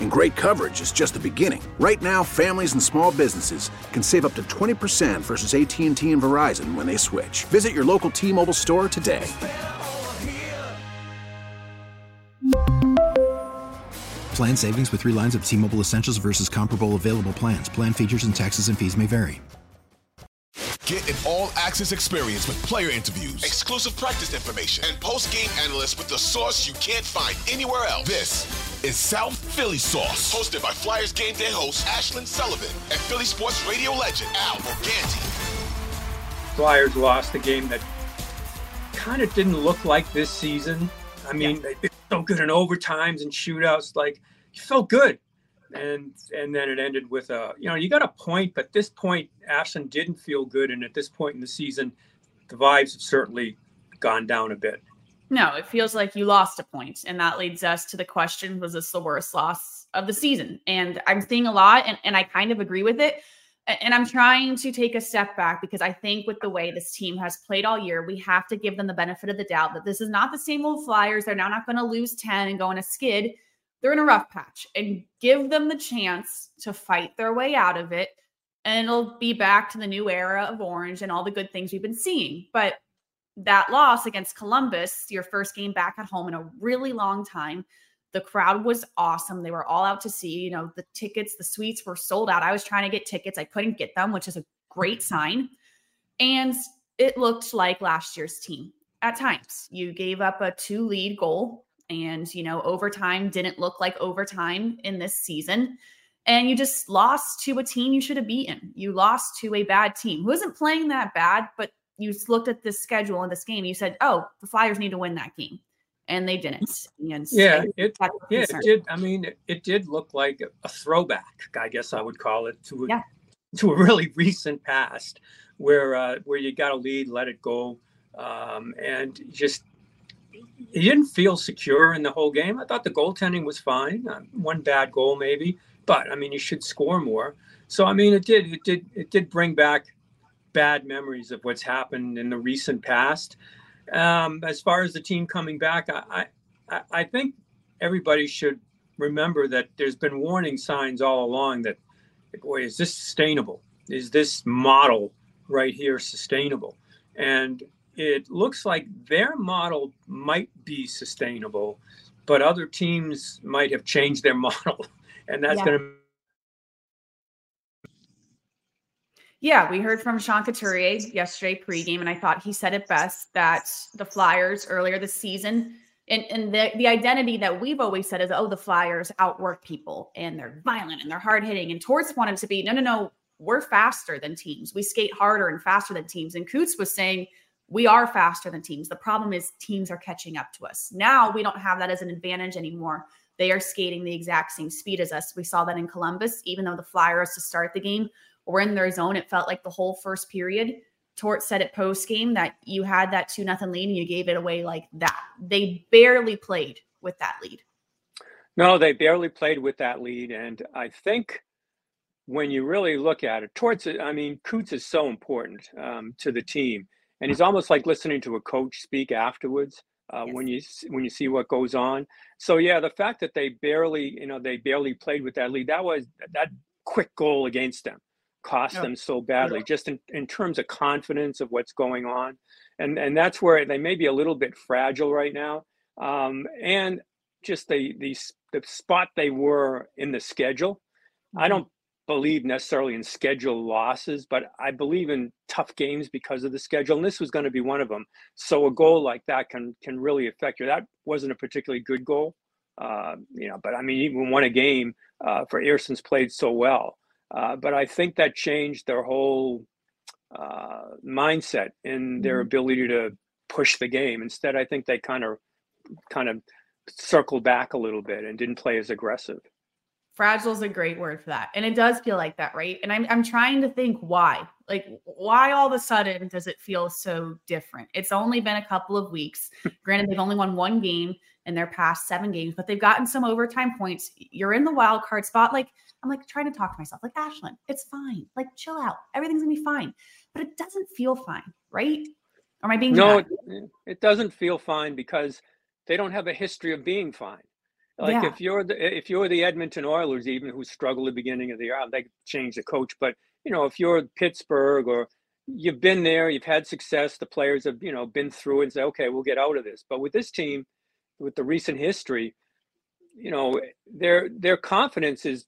And great coverage is just the beginning. Right now, families and small businesses can save up to 20% versus AT&T and Verizon when they switch. Visit your local T-Mobile store today. Plan savings with 3 lines of T-Mobile Essentials versus comparable available plans. Plan features and taxes and fees may vary. Get an all-access experience with player interviews, exclusive practice information, and post-game analysts with the source you can't find anywhere else. This is South Philly Sauce, hosted by Flyers game day host Ashlyn Sullivan and Philly sports radio legend Al Morganti. Flyers lost a game that kind of didn't look like this season. I mean, yeah. they've been so good in overtimes and shootouts. Like, you felt good and and then it ended with a you know you got a point but this point Ashlyn didn't feel good and at this point in the season the vibes have certainly gone down a bit no it feels like you lost a point and that leads us to the question was this the worst loss of the season and i'm seeing a lot and, and i kind of agree with it and i'm trying to take a step back because i think with the way this team has played all year we have to give them the benefit of the doubt that this is not the same old flyers they're now not going to lose 10 and go on a skid they're in a rough patch and give them the chance to fight their way out of it. And it'll be back to the new era of orange and all the good things we've been seeing. But that loss against Columbus, your first game back at home in a really long time, the crowd was awesome. They were all out to see, you know, the tickets, the suites were sold out. I was trying to get tickets, I couldn't get them, which is a great sign. And it looked like last year's team at times. You gave up a two lead goal and, you know, overtime didn't look like overtime in this season. And you just lost to a team you should have beaten. You lost to a bad team who isn't playing that bad, but you looked at this schedule in this game and you said, oh, the Flyers need to win that game. And they didn't. And yeah, it, yeah, it did. I mean, it, it, did look like a throwback, I guess I would call it, to a, yeah. to a really recent past where uh, where you got a lead, let it go, um, and just he didn't feel secure in the whole game. I thought the goaltending was fine. Uh, one bad goal maybe, but I mean, you should score more. So I mean, it did it did it did bring back bad memories of what's happened in the recent past. Um, as far as the team coming back, I, I I think everybody should remember that there's been warning signs all along that, boy, is this sustainable? Is this model right here sustainable? And it looks like their model might be sustainable, but other teams might have changed their model, and that's yeah. going to. Yeah, we heard from Sean Couturier yesterday pregame, and I thought he said it best that the Flyers earlier this season, and, and the, the identity that we've always said is, oh, the Flyers outwork people and they're violent and they're hard hitting. And Torts wanted to be, no, no, no, we're faster than teams. We skate harder and faster than teams. And Coots was saying, we are faster than teams. The problem is teams are catching up to us. Now we don't have that as an advantage anymore. They are skating the exact same speed as us. We saw that in Columbus, even though the Flyers to start the game were in their zone. It felt like the whole first period. Tort said it post game that you had that two nothing lead and you gave it away like that. They barely played with that lead. No, they barely played with that lead, and I think when you really look at it, Torts. I mean, Coots is so important um, to the team and he's almost like listening to a coach speak afterwards uh, yes. when you when you see what goes on. So yeah, the fact that they barely you know they barely played with that lead that was that quick goal against them cost yeah. them so badly yeah. just in, in terms of confidence of what's going on and and that's where they may be a little bit fragile right now um, and just the, the the spot they were in the schedule mm-hmm. i don't believe necessarily in schedule losses, but I believe in tough games because of the schedule, and this was going to be one of them. So a goal like that can can really affect you. That wasn't a particularly good goal Uh, you know, but I mean, even won a game uh, for Ersson's played so well. Uh, but I think that changed their whole uh, mindset and their mm-hmm. ability to push the game. Instead, I think they kind of kind of circled back a little bit and didn't play as aggressive. Fragile is a great word for that. And it does feel like that, right? And I'm I'm trying to think why. Like why all of a sudden does it feel so different? It's only been a couple of weeks. Granted, they've only won one game in their past seven games, but they've gotten some overtime points. You're in the wild card spot. Like I'm like trying to talk to myself, like Ashlyn, it's fine. Like chill out. Everything's gonna be fine. But it doesn't feel fine, right? Or am I being no? It, it doesn't feel fine because they don't have a history of being fine. Like yeah. if you're the if you're the Edmonton Oilers, even who struggled at the beginning of the year, they changed the coach. But you know, if you're Pittsburgh or you've been there, you've had success, the players have you know been through it and say, okay, we'll get out of this. But with this team, with the recent history, you know, their their confidence is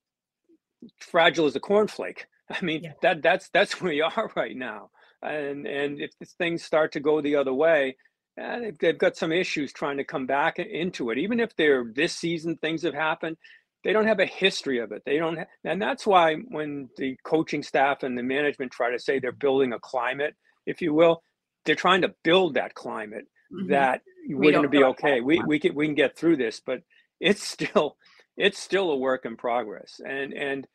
fragile as a cornflake. I mean, yeah. that that's that's where you are right now. And and if things start to go the other way, uh, they've, they've got some issues trying to come back into it. Even if they're this season, things have happened. They don't have a history of it. They don't, ha- and that's why when the coaching staff and the management try to say they're building a climate, if you will, they're trying to build that climate mm-hmm. that we're going to be okay. We we can we can get through this, but it's still it's still a work in progress. And and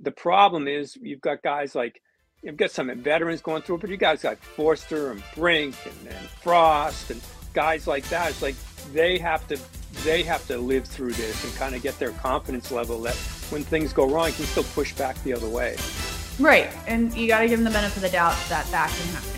the problem is you've got guys like you've got some veterans going through it, but you guys got Foerster and Brink and, and Frost and guys like that. It's like they have to they have to live through this and kind of get their confidence level that when things go wrong, you can still push back the other way. Right, and you got to give them the benefit of the doubt that that can happen.